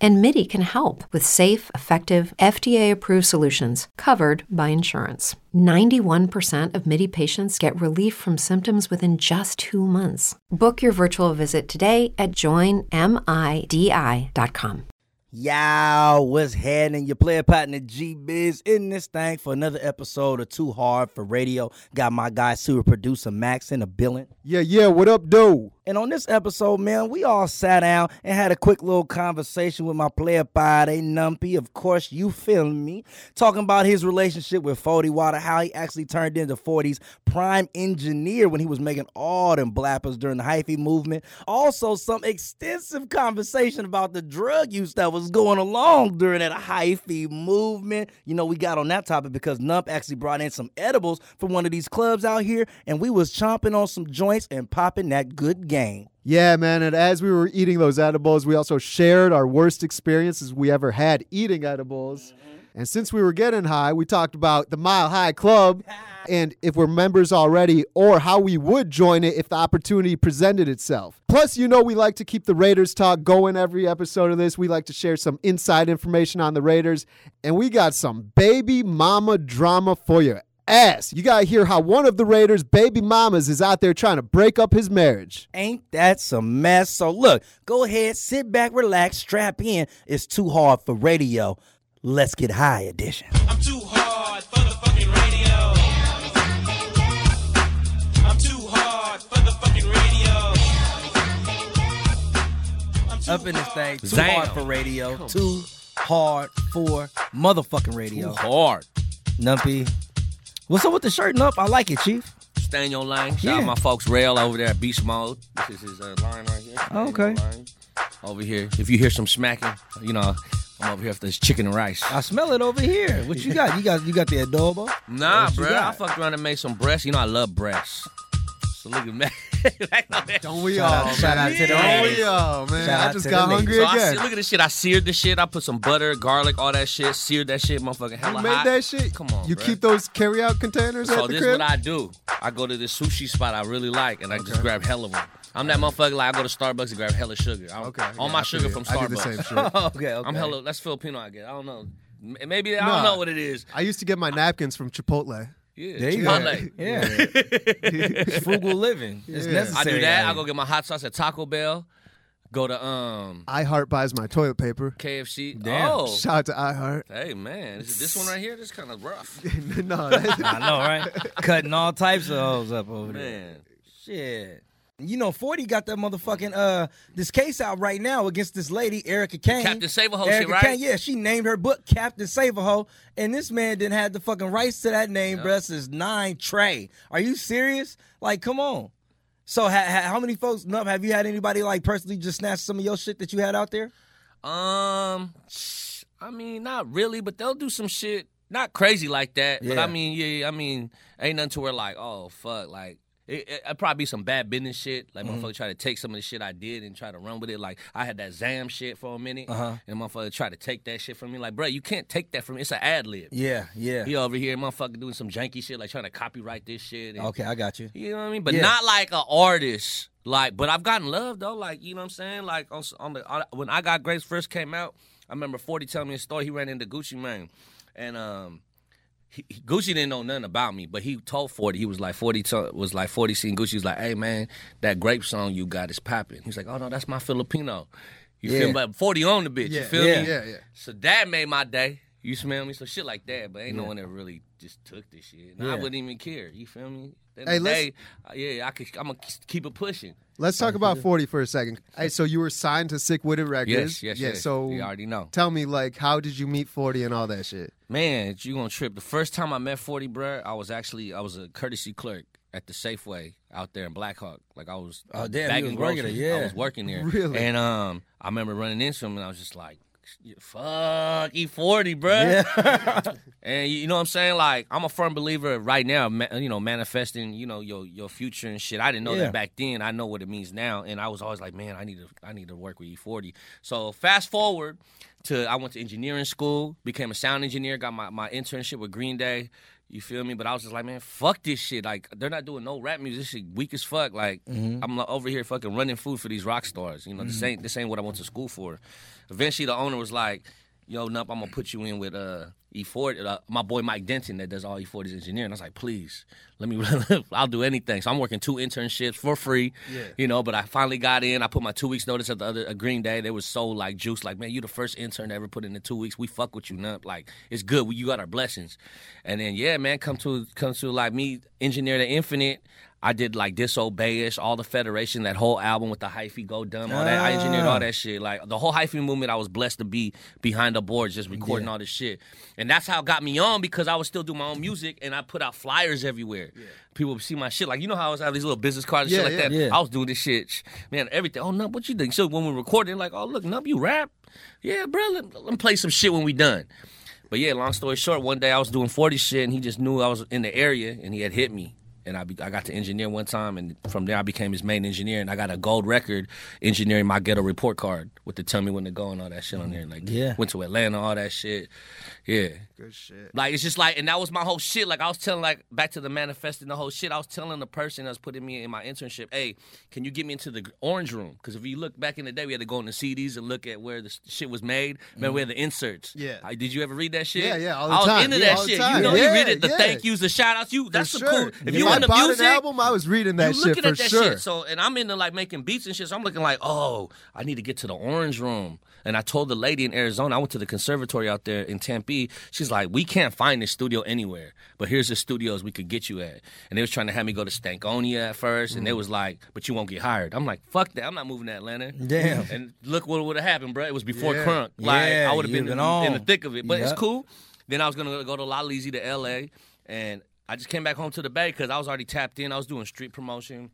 And MIDI can help with safe, effective, FDA approved solutions covered by insurance. 91% of MIDI patients get relief from symptoms within just two months. Book your virtual visit today at joinmidi.com. Yow, what's happening? Your player partner G Biz in this thing for another episode of Too Hard for Radio. Got my guy super producer Max in the building. Yeah, yeah, what up, dude? And on this episode, man, we all sat down and had a quick little conversation with my player padre, Numpy. Of course, you feeling me. Talking about his relationship with 40 Water, how he actually turned into 40's prime engineer when he was making all them blappers during the hyphy movement. Also, some extensive conversation about the drug use that was going along during that hyphy movement. You know, we got on that topic because Nump actually brought in some edibles from one of these clubs out here, and we was chomping on some joints and popping that good game. Yeah, man. And as we were eating those edibles, we also shared our worst experiences we ever had eating edibles. Mm-hmm. And since we were getting high, we talked about the Mile High Club and if we're members already, or how we would join it if the opportunity presented itself. Plus, you know, we like to keep the Raiders talk going every episode of this. We like to share some inside information on the Raiders, and we got some baby mama drama for you ass. You gotta hear how one of the Raiders' baby mamas is out there trying to break up his marriage. Ain't that some mess? So look, go ahead, sit back, relax, strap in. It's too hard for radio. Let's get high edition. I'm too hard for the fucking radio. I'm too hard for the fucking radio. I'm Up in this thing, too Zam. hard for radio. Too hard for motherfucking radio. Too Hard. Numpy. What's up with the shirt, and up? I like it, Chief. Stay in your lane. Shout Yeah. out my folks Rail over there at Beast Mode. This is his uh, line right here. Okay. Over here. If you hear some smacking, you know, I'm over here for this chicken and rice. I smell it over here. What you got? You got you got the adobo? Nah, bro. I fucked around and made some breasts. You know I love breasts. So look at me. Don't we Shout all? out- shout out to the Don't we all, man? Shout I just got the hungry So again. look at this shit. I seared this shit. I put some butter, garlic, all that shit. Seared that shit, motherfucking hella You made hot. that shit? Come on, You bruh. keep those carry-out containers So at the this crib? what I do. I go to this sushi spot I really like, and I just grab hella of them. I'm that motherfucker. Like I go to Starbucks and grab hella sugar. I'm, Okay, all yeah, my I sugar feel from you. I do the Starbucks. same shit. okay, okay. I'm hella. That's Filipino. I guess. I don't know. M- Maybe I don't know what it is. I used to get my napkins from Chipotle. Yeah, There you go. Chipotle. Yeah. Frugal living. It's Yeah. necessary. I do that. I go get my hot sauce at Taco Bell. Go to um iHeart buys my toilet paper. KFC. Damn. Oh, Shout out to iHeart. hey man, this, this one right here, this kind of rough. no, that- I know, right? Cutting all types of hoes up over there. Man, Shit. You know, 40 got that motherfucking uh this case out right now against this lady, Erica Kane. Captain Save-A-Ho Erica shit, right? Kane, yeah, she named her book Captain Save-A-Ho, and this man didn't have the fucking rights to that name, bruh, since nine Trey. Are you serious? Like, come on. So, ha- ha- how many folks? No, have you had anybody like personally just snatch some of your shit that you had out there? um, I mean, not really, but they'll do some shit. Not crazy like that, but I mean, yeah, I mean, ain't nothing to where like, oh fuck, like. It, it, would probably be some bad business shit. Like Mm-hmm. motherfucker try to take some of the shit I did and try to run with it. Like I had that Zam shit for a minute, Uh-huh. and motherfucker try to take that shit from me. Like, bro, you can't take that from me. It's an ad lib. Yeah, yeah. He over here, motherfucker, doing some janky shit, like trying to copyright this shit. and- Okay, I got you. You know what I mean? But Yeah. not like an artist. Like, but I've gotten love though. Like, you know what I'm saying? Like on, on the on, when I got Grace first came out, I remember Forty telling me a story. He ran into Gucci Mane, and um, he, Gucci didn't know nothing about me, but he told Forty. He was like Forty to, was like Forty seen Gucci. Was like, "Hey man, that grape song you got is popping." He's like, "Oh no, that's my Filipino." You Yeah. feel me? But Forty on the bitch. yeah, you feel Yeah. me? yeah, yeah. So that made my day. You smell me? So shit like that, but ain't no one that really just took this shit. And I wouldn't even care. You feel me? At Hey, end let's- day, uh, yeah, I could. I'm gonna keep it pushing. Let's talk about 40 for a second. Hey, so you were signed to Sick Wid It Records. Yes, yes, yeah, yes. So You already know. tell me, like, how did you meet 40 and all that shit? Man, you gonna trip. The first time I met 40, bruh, I was actually I was a courtesy clerk at the Safeway out there in Blackhawk. Like I was Oh, damn, you bagging was working groceries. there, yeah. I was working there. Really? And um I remember running into him and I was just like, fuck E40, bruh. Yeah. And you you know what I'm saying? Like I'm a firm believer right now, you know, manifesting, you know, your your future and shit. I didn't know Yeah. that back then. I know what it means now, and I was always like, man, I need to I need to work with E40. So fast forward to I went to engineering school, became a sound engineer, got my my internship with Green Day. You feel me? But I was just like, man, fuck this shit. Like they're not doing no rap music. This shit weak as fuck. Like mm-hmm. I'm like, over here fucking running food for these rock stars. You know, this mm-hmm. ain't this ain't what I went to school for. Eventually, the owner was like, "Yo, Nup, I'm gonna put you in with uh E40, uh, my boy Mike Denton that does all E40's engineering." I was like, "Please, let me. I'll do anything." So I'm working two internships for free. Yeah. You know, but I finally got in. I put my two weeks notice at the other at Green Day. They was so like juice, like man, you the first intern to ever put in the two weeks. We fuck with you, Nup. Like it's good. We, You got our blessings. And then yeah, man, come to come to like me, engineer the infinite. I did like disobeyish, all the Federation, that whole album with the hyphy go dumb, all that. I engineered all ah. that shit. Like the whole hyphy movement, I was blessed to be behind the boards, just recording all this shit. And that's how it got me on because I was still doing my own music and I put out flyers everywhere. People would see my shit. Like you know how I was have these little business cards and Yeah, shit like yeah. that. Yeah. I was doing this shit, man. Everything. Oh no, what you think? So when we recorded, like, oh look, Nub, you rap? Yeah, bro. Let, let me play some shit when we done. But yeah, long story short, one day I was doing 40 shit and he just knew I was in the area and he had hit me. And I, be, I got to engineer one time, and from there I became his main engineer. And I got a gold record engineering my ghetto report card with the tell me when to go and all that shit on there. Like, Yeah. went to Atlanta, all that shit. Yeah. Good shit. Like it's just like, and that was my whole shit. Like I was telling, like back to the manifesting the whole shit. I was telling the person that was putting me in my internship, hey, can you get me into the orange room? Because if you look back in the day, we had to go in the CDs and look at where the shit was made. Remember, we had the inserts. Yeah. Uh, did you ever read that shit? Yeah, yeah, all the I was time. into Yeah, that shit. You know, you read it, the yeah. thank yous, the shout outs. You that's for the sure. cool. If you I in the music, an album, I was reading that you shit looking for at that sure. shit. So, and I'm into like making beats and shit. So I'm looking like, oh, I need to get to the orange room. And I told the lady in Arizona, I went to the conservatory out there in Tempe. She's like, we can't find this studio anywhere, but here's the studios we could get you at. And they was trying to have me go to Stankonia at first, and they Mm. was like, but you won't get hired. I'm like, fuck that. I'm not moving to Atlanta. Damn. And look what would have happened, bro. It was before Yeah. Crunk. Like Yeah, I would have been, been in, in the thick of it. But Yep. it's cool. Then I was gonna go to La Lizzie to LA, and I just came back home to the Bay because I was already tapped in. I was doing street promotion.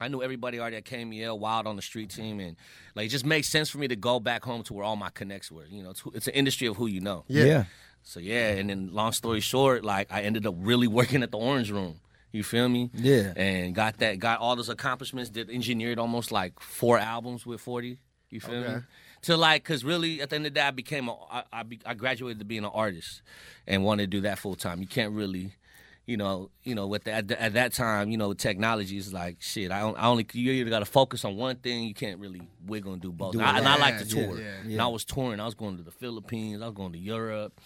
I knew everybody already at KMEL, Wild on the street team, and like it just makes sense for me to go back home to where all my connects were. You know, it's, it's an industry of who you know. Yeah. So yeah, and then long story short, like I ended up really working at the Orange Room. You feel me? Yeah. And got that, got all those accomplishments. Did engineered almost like four albums with Forty. You feel me? To like, cause really at the end of the day, I became a, I, I, be, I graduated to being an artist, and wanted to do that full time. You can't really. You know, you know, with the, at, the, at that time, you know, technology is like shit. I, don't, I only you either got to focus on one thing. You can't really wiggle and do both. Do And I, and I like to yeah, tour. yeah, And I was touring. I was going to the Philippines. I was going to Europe.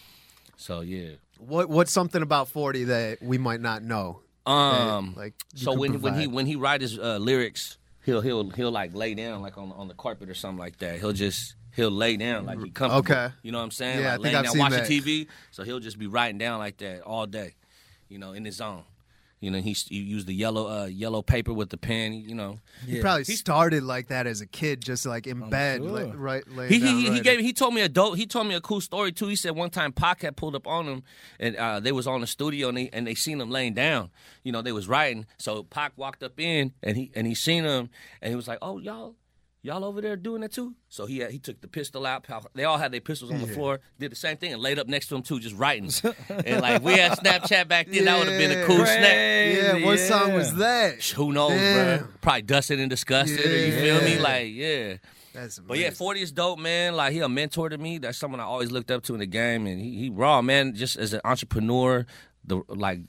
So yeah. What What's something about Forty that we might not know? Um, like, so when when he provide? when he write his uh, lyrics, he'll he'll he'll like lay down like on on the carpet or something like that. He'll just he'll lay down like he comfortable. Okay. you know what I'm saying? Yeah, I like think laying I've down seen watching that. TV. So he'll just be writing down like that all day, you know, in his zone. You know, he, he used the yellow uh, yellow paper with the pen. You know, He probably he, started like that as a kid, just like in bed, sure. like, right? laying He down he, he writing. gave he told me a dope he told me a cool story too. He said one time Pac had pulled up on him and uh, they was on the studio and they and they seen him laying down. You know they was writing. So Pac walked up in and he and he seen him and he was like, "Oh y'all." Y'all over there doing that too? So he had, he took the pistol out. They all had their pistols on the floor. Did the same thing and laid up next to him too, just writing. and like we had Snapchat back then, that would have been a cool Yeah. snap. Yeah, what song was that? Who knows, Damn. bro? Probably dusted and disgusted. Or you feel me? Like yeah. That's But yeah, 40 is dope, man. Like he a mentor to me. That's someone I always looked up to in the game, and he, he raw, man. Just as an entrepreneur, the like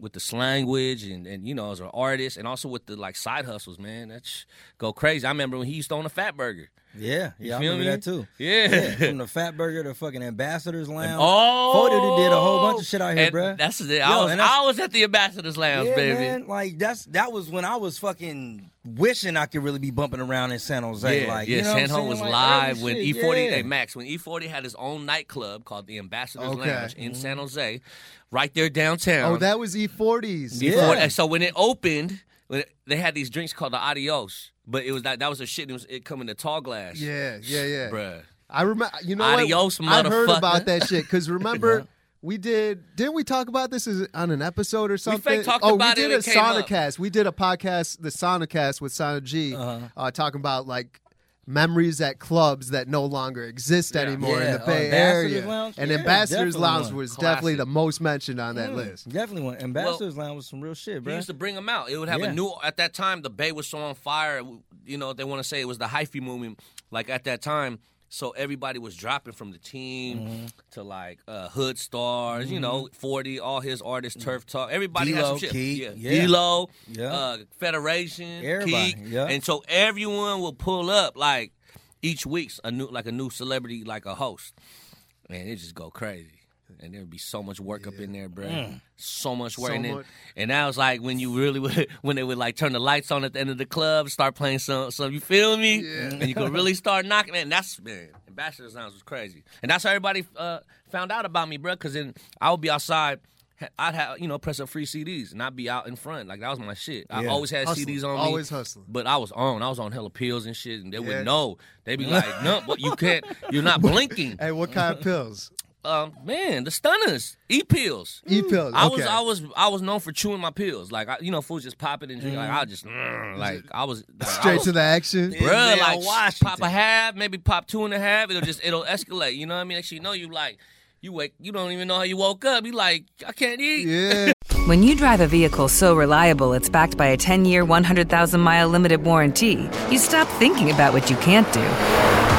with the slanguage and and you know as an artist, and also with the like side hustles, man. That's go crazy. I remember when he used to own a Fat Burger. Yeah, yeah, I feel remember me? that too. Yeah. from the Fat Burger to fucking Ambassadors Lounge. Oh, Forty did a whole bunch of shit out here, and bruh. That's it. Yo, I was I was at the Ambassadors Lounge, yeah, baby. man. Like that's that was when I was fucking wishing I could really be bumping around in San Jose. Yeah, like, yeah. you know San Jose was Like, live when shit, E40. yeah. Hey Max, when E40 had his own nightclub called the Ambassadors Okay. Lounge in San mm-hmm. Jose, right there downtown. Oh, that was E40s. Yeah. So when it opened, when it- they had these drinks called the Adios, but it was that that was a shit. It was it come in the tall glass. Yeah, yeah, yeah. bruh. I remember. You know Adios, what? I've heard about that shit because remember. We did. Didn't we talk about this on an episode or something? talked oh, about we did a it came. Sonicast. We did a podcast, the Sonicast with Sonic G, uh talking about like memories at clubs that no longer exist Yeah. anymore in the Bay Ambassador's Area. Lounge? And Yeah, Ambassador's Lounge was Classic. definitely the most mentioned on that Mm, list. Definitely one. Ambassadors Lounge was some real shit, He bro. used to bring them out. It would have Yeah. a new at that time. The Bay was so on fire. You know, they want to say it was the hyphy movement. Like at that time, so everybody was dropping from the team Mm-hmm. to like uh, Hood Stars. You know, Forty, all his artists, Turf Talk. Everybody had some shit. Yeah, yeah. D-Lo, Yeah. uh, Federation, Everybody, Keak. yeah. and so everyone will pull up like each week's a new like a new celebrity like a host. Man, it just go crazy. And there would be so much work up in there, bro. Mm. So much work. So and, then- much. and that was like when you really would, when they would like turn the lights on at the end of the club, start playing some, some you feel me? Yeah. And you could really start knocking. Man, that's man, Ambassador's Lounge was crazy, and that's how everybody uh, found out about me, bro. Because then I would be outside. I'd have you know press up free CDs and I'd be out in front like that was my shit. Yeah. I always had Hustling. CDs on me, Always hustling. But I was on. I was on hella pills and shit, and they Yeah. would know. They'd be like, "No, but you can't. You're not blinking." Hey, what kind of pills? Um, man, the stunners, e pills. E pills. I okay. was I was I was known for chewing my pills. Like I, you know, fools just pop it and drink. Like I just mm, like I was like, I straight was, to the action. bro. bruh, like Washington. pop a half, maybe pop two and a half. It'll just it'll escalate. You know what I mean? Actually, you know you like you wake you don't even know how you woke up. You like I can't eat. Yeah. When you drive a vehicle so reliable it's backed by a 10 year, 100,000 mile limited warranty, you stop thinking about what you can't do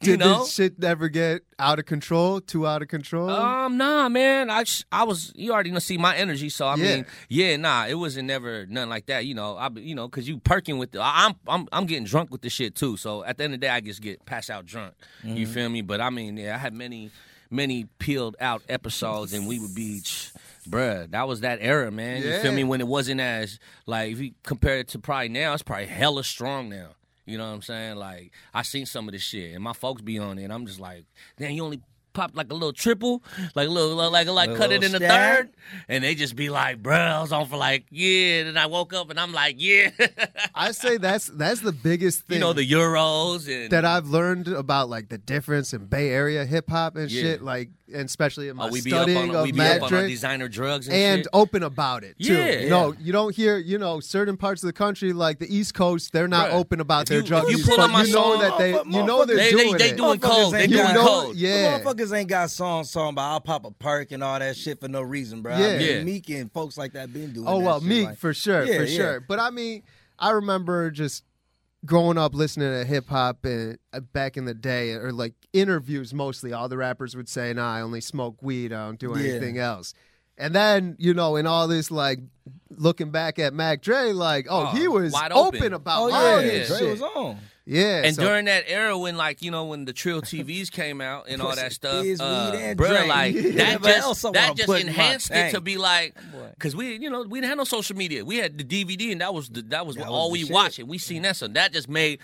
bro? You Did know? this shit never get out of control? Too out of control? Um, nah, man. I sh- I was you already know see my energy, so I Yeah. mean, yeah, nah, it wasn't never nothing like that. You know, I you know, cause you perking with the, I- I'm I'm I'm getting drunk with the shit too. So at the end of the day, I just get passed out drunk. You Mm-hmm. feel me? But I mean, yeah, I had many many peeled out episodes, and we would be. Bruh, that was that era, man. You feel me? When it wasn't as like if you compare it to probably now, it's probably hella strong now. You know what I'm saying? Like I seen some of this shit, and my folks be on it, and I'm just like, damn, you only popped like a little triple, like a little, like like cut it in the stab? third, and they just be like, bruh, I was on for like yeah, then I woke up and I'm like yeah, I say that's that's the biggest thing. you know the euros and that I've learned about like the difference in Bay Area hip hop and Yeah. shit, like and especially in oh, my oh, we be up studying on of we be up on our designer drugs and, and shit. open about it too. Yeah. No, you don't hear, you know, certain parts of the country like the East Coast, they're not Bruh, open about if their you- drug if you use, pull but up my you know song- that they you know they're They- they- doing they it. doing Motherfuckers cold. They ain't doing got- cold. Yeah. Motherfuckers ain't got songs song about I'll pop a perk and all that shit for no reason, bro. Yeah. I mean, Yeah. Meek and folks like that been doing Oh that well, shit, me like- for sure, Yeah, for sure. But I mean, I remember just growing up listening to hip hop and uh, back in the day, or like interviews mostly. All the rappers would say, "Nah, I only smoke weed. I don't do Yeah. anything else." And then you know, in all this like looking back at Mac Dre, like, oh, Oh, he was wide open. open. about Oh all yeah, this Dre shit. was on. Yeah, And so- during that era when like you know when the Trill TVs came out and all that stuff, uh, weed, and bruh, Dre. like that just that just put in my enhanced it to be like because we you know we didn't have no social media. We had the DVD and that was the, that was That all the we watched and we seen that so that just made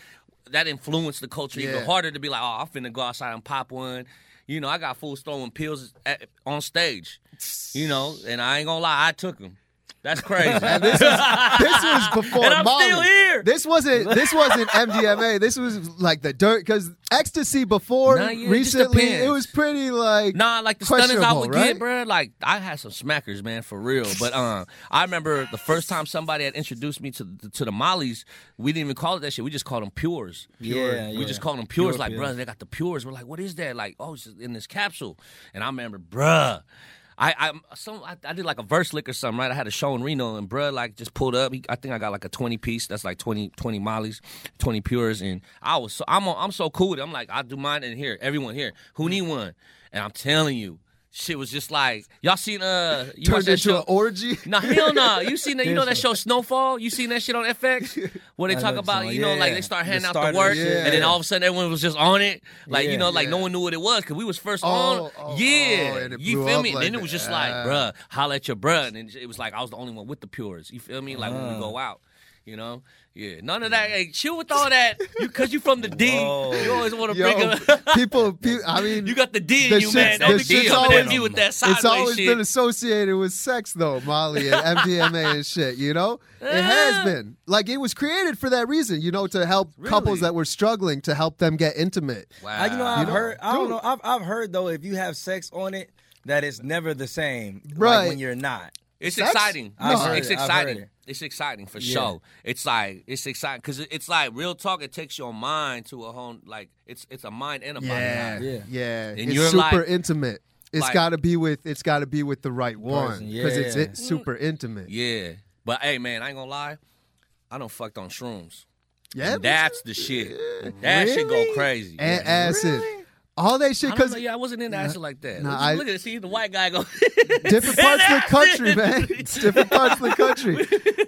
that influenced the culture Yeah. even harder to be like oh I'm finna go outside and pop one. You know I got fools throwing pills at, on stage. You know and I ain't gonna lie I took them. That's crazy. this was before And I'm Molly. still here. This wasn't this wasn't MDMA. This was like the dirt because ecstasy before Nah, yeah, recently it depends. was pretty like Nah, like the stunners I questionable, would right? get, bro. Like I had some smackers, man, for real. But um, I remember the first time somebody had introduced me to the, to the Mollies. We didn't even call it that shit. We just called them pures. Yeah, we yeah. just called them pures. Pure like, pills. bro, they got the pures. We're like, what is that? Like, oh, it's in this capsule. And I remember, bruh. I I some I, I did like a verse lick or something, right? I had a show in Reno, and bruh like just pulled up. He, I think I got like a twenty piece. That's like 20, 20 mollies, twenty pures, and I was so I'm on, I'm so cool with it. I'm like I'll do mine and here, everyone here, who need one? And I'm telling you, shit was just like y'all seen uh you turned that into show? an orgy. No, hell no. You seen that? You know that show Snowfall? You seen that shit on FX? Where they I talk about, you know, like they start The handing out the starter work, shit. and then all of a sudden everyone was just on it. Like, you know, like no one knew what it was because we was first Oh, on. oh, yeah. oh, and it you feel me? And like then it was just like, bruh, holla at your bruh. And it was like I was the only one with the pures. You feel me? Like when we Uh. go out. You know, yeah, none of that. Hey, chill with all that. You, cause you from the D. Whoa. You always want to bring up. people, people, I mean, You got the D in you, man. Don't the be shit's coming at me with that sideways it's always shit. been associated with sex, though, Molly and MDMA and shit. You know, it has Ah. been. Like it was created for that reason. You know, to help couples that were struggling to help them get intimate. wow. I, you know, I've know, heard. I don't dude. know. I've I've heard though, if you have sex on it, that it's never the same. Right. Like when you're not. It's Sex? exciting. I've It's, heard it's it. I've heard exciting. it. It's exciting for Yeah. sure. It's like it's exciting because it's like real talk. It takes your mind to a whole like it's it's a mind and a body. Yeah, high. Yeah. yeah. And it's you're super like- intimate. It's like- got to be with. It's got to be with the right one Person, because it's yeah. it, super intimate. Yeah. But hey, man, I ain't gonna lie. I don't fucked on shrooms. Yeah, And that's the shit. That shit go crazy. and Yeah. acid. All that shit I because yeah, I wasn't into acid like that. nah, Look- I- Look at it. See the white guy go. different parts of the country, man. It's different parts of the country.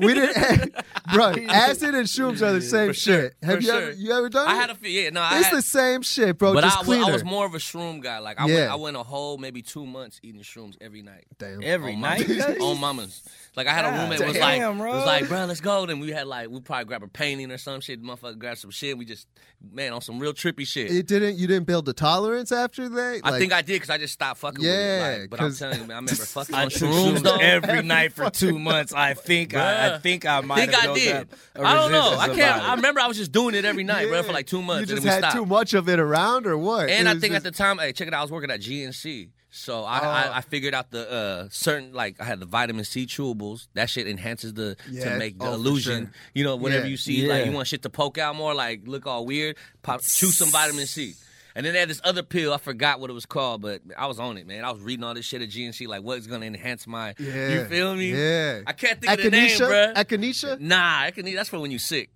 We didn't, bro. Acid and shrooms are the same sure, shit. Have you sure. ever you ever done I it? had a few. Yeah, no, I it's had, the same shit, bro. But just I, cleaner. I was more of a shroom guy. Like I went, I went a whole maybe two months eating shrooms every night. Damn. Every on night. on mamas. Like I had a roommate was like, damn, bro. was like, bro, let's go. Then we had like, we probably grab a painting or some shit. Motherfucker grab some shit. We just, man, on some real trippy shit. It didn't. You didn't build a tolerance after that. I Like, think I did because I just stopped fucking Yeah, with it. Like, but I'm 'cause- telling you, man, I remember fucking I on took shrooms shrooms though. every night for two months. I think I, I Bruh. think I might think have I built did. up a I don't know. I resistance can't. about I remember I was just doing it every night, bro, for like two months. You and just then we had stopped. too much of it around, or what? And It I was think just- at the time, hey, check it out. I was working at GNC, so I, Oh. I, I figured out the uh, certain like I had the vitamin C chewables. That shit enhances the Yeah. to make the Oh, for illusion. sure. You know, whenever Yeah. you see Yeah. like you want shit to poke out more, like look all weird, pop, chew some vitamin C. And then they had this other pill. I forgot what it was called, but I was on it, man. I was reading all this shit at GNC, like what's gonna enhance my. Yeah. You feel me? Yeah. I can't think of the name, Echinacea? bro. Echinacea? Nah, can. That's for when you're sick.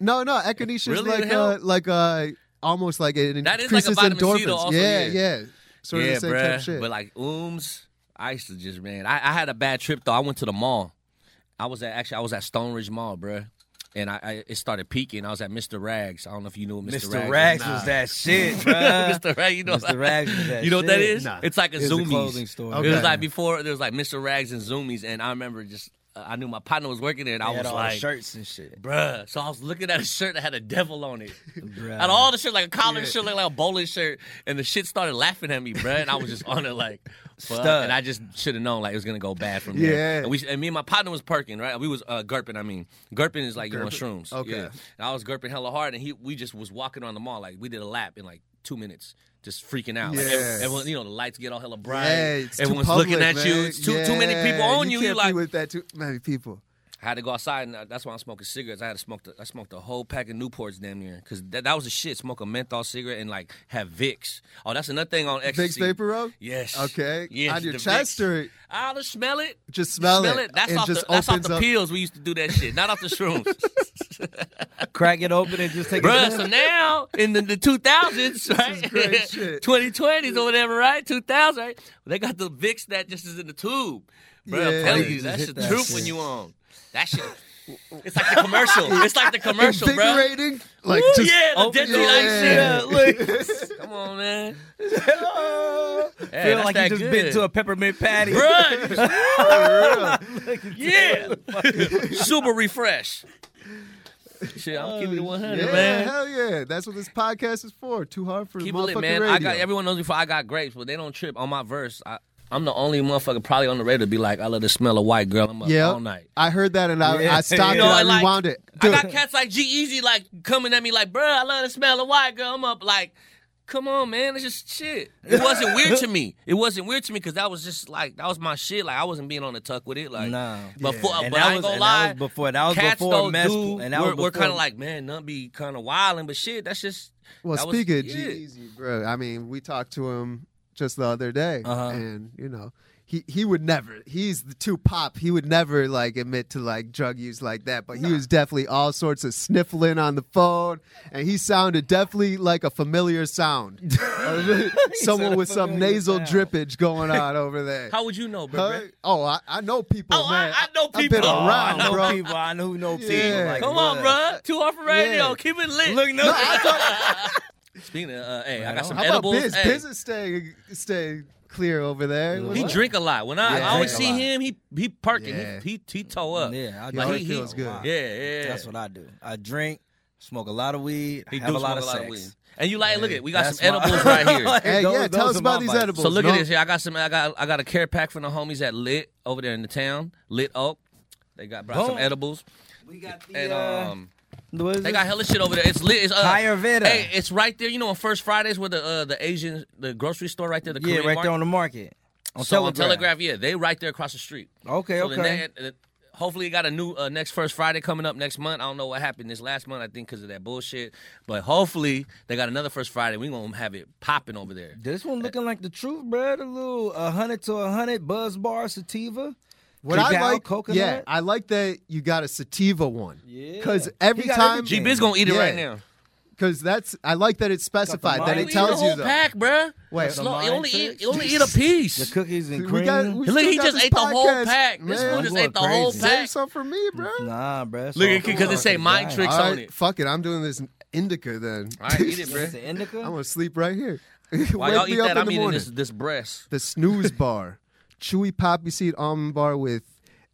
No, no. Echinacea is Really? like uh, like uh, almost like it That is like a increases endorphins. also, yeah, yeah. yeah. Sort yeah, of the same bruh. type shit. But like ooms, I used to just man. I, I had a bad trip though. I went to the mall. I was at actually I was at Stoneridge Mall, bruh. And I, I it started peaking. I was at Mr. Rags. I don't know if you knew what Mr. Rags was. Mr. Rags. Rags is. was that shit, bro. Mr. Rags, you know. Mr. Rags was that You know what that shit. is? Nah. It's like a It was a clothing store. It was like before there was like Mr. Rags and Zumiez, and I remember just uh, I knew my partner was working there, and I was like, shirts and shit. Bruh. So I was looking at a shirt that had a devil on it. Bruh. Out of all the shit, like a collar shirt, looked like a bowling shirt, and the shit started laughing at me, bruh. And I was just on it like, fuck. And I just should have known like it was gonna go bad from there. Yeah. And we and me and my partner was perking, right? We was uh, gurping. I mean, gurping is like you on shrooms. Okay. Yeah. And I was gurping hella hard, and he we just was walking on the mall like we did a lap in like two minutes. Just freaking out. Like, Yeah. everyone, you know, the lights get all hella bright. yeah, Everyone's public, looking at you. It's too too many people on you. You can't like be with that too many people. I had to go outside, and that's why I'm smoking cigarettes. I had to smoke. The, I smoked a whole pack of Newports damn near, because that, that was the shit. Smoke a menthol cigarette and like have Vicks. Oh, that's another thing on Vicks vapor rub. Yes. Okay. Yes, On your chest Vicks. or I'll just smell it. just smell, it. That's off just the that's off the up. pills. We used to do that shit, not off the shrooms. Crack it open and just take Bruh, it. so now in the, the 2000s, right? great shit. 2020s or whatever, right? 2000, right? They got the Vicks that just is in the tube. Bro, Yeah. I'm telling you, you that's the that truth shit. when you on. That shit. It's like the commercial. It's like the commercial, bro. Invigorating. Like Ooh, just yeah, the open Deadly your- Light Yeah. shit. Look. Come on, man. Hey, Feel that's like you that just good. bit to a peppermint patty. Bruh. yeah. Super refresh. Shit, I'm keeping it uh, 100, yeah, man. hell yeah. That's what this podcast is for. Too hard for Keep it motherfucking lit, man. radio. I got everyone knows before I got grapes, but they don't trip on my verse. I, I'm the only motherfucker probably on the radio to be like, I love the smell of white girl. I'm up yeah, all night. I heard that and I, Yeah. I stopped You it. know, I like, rewound it. I got cats like G-Eazy like coming at me like, bruh, I love the smell of white girl. I'm up like, come on, man, it's just shit. It wasn't weird to me. It wasn't weird to me because that was just like that was my shit. Like I wasn't being on the tuck with it. Like, Nah. but, for, And but that I ain't was- gonna and that lie. was before- that was cats before though mess- do- and that we're, was we're kind of like, man, none be kind of wilding, but shit, that's just. Well, that was- speaking of yeah. G-Eazy, bro, I mean, we talked to him just the other day, Uh-huh. and you know, he he would never. He's the too pop. He would never like admit to like drug use like that. But he was definitely all sorts of sniffling on the phone, and he sounded definitely like a familiar sound. Someone with some nasal sound. drippage going on over there. How would you know, bro? Huh? Oh, I, I know people, Oh, I- man. I know people I've been people. Oh, around, I know bro. people. I know who know people. Yeah. Like, Come on, blood. bro. Too hard for radio. Yeah. Keep it lit. Look, no. Speaking of, uh, hey, I got on. some How about edibles. Biz? Hey, Biz is staying staying clear over there. He drink a lot. When I, Yeah, I always see lot. him, he he perking. Yeah. He, he he toe up. Yeah, I He Like, he- feels he- good. Yeah, yeah. That's what I do. I drink, smoke a lot of weed, He have do a lot smoke of a lot sex. of weed. And you like, look at, we got some edibles right here. Hey, Those- yeah, tell those us about these bites. edibles. So look no? at this here. I got some. I got I got a care pack from the homies at Lit over there in the town. Lit Oak. They got brought some edibles. We got the, And uh, um, what is they it? got hella shit over there. It's lit. It's uh, Ayurveda. Hey, it's right there. You know, on First Fridays where the uh, the Asian the grocery store right there. The yeah, Korean right market. there on the market. On so Telegraph. on Telegraph, yeah, they right there across the street. Okay, So okay. they- uh, hopefully, you got a new uh, next first Friday coming up next month. I don't know what happened this last month. I think because of that bullshit. But hopefully, they got another first Friday. We gonna have it popping over there. This one looking like the truth, bro. A little a hundred to a hundred buzz bar sativa. What I like, coconut. yeah, I like that you got a sativa one. Yeah. Because every time, everything. G Biz gonna eat it Yeah. right now. because that's I like that it's specified that mind it Eat tells the you whole though. pack, bruh. Wait, Slow, the you only eat, tricks? you only eat a piece. The cookies and We cream. got- we Look, still he got just this ate the whole podcast, pack. This man. fool I'm just going ate the whole crazy. Save pack. some for me, bro. Nah, bro. Look at because it say the mind guy. tricks All on right, it. fuck it. I'm doing this indica then. All right, eat it, It's bruh. indica. I'm gonna sleep right here. While Wake y'all me eat up that, in I'm the eating morning. this this breast. The snooze bar, chewy poppy seed almond bar with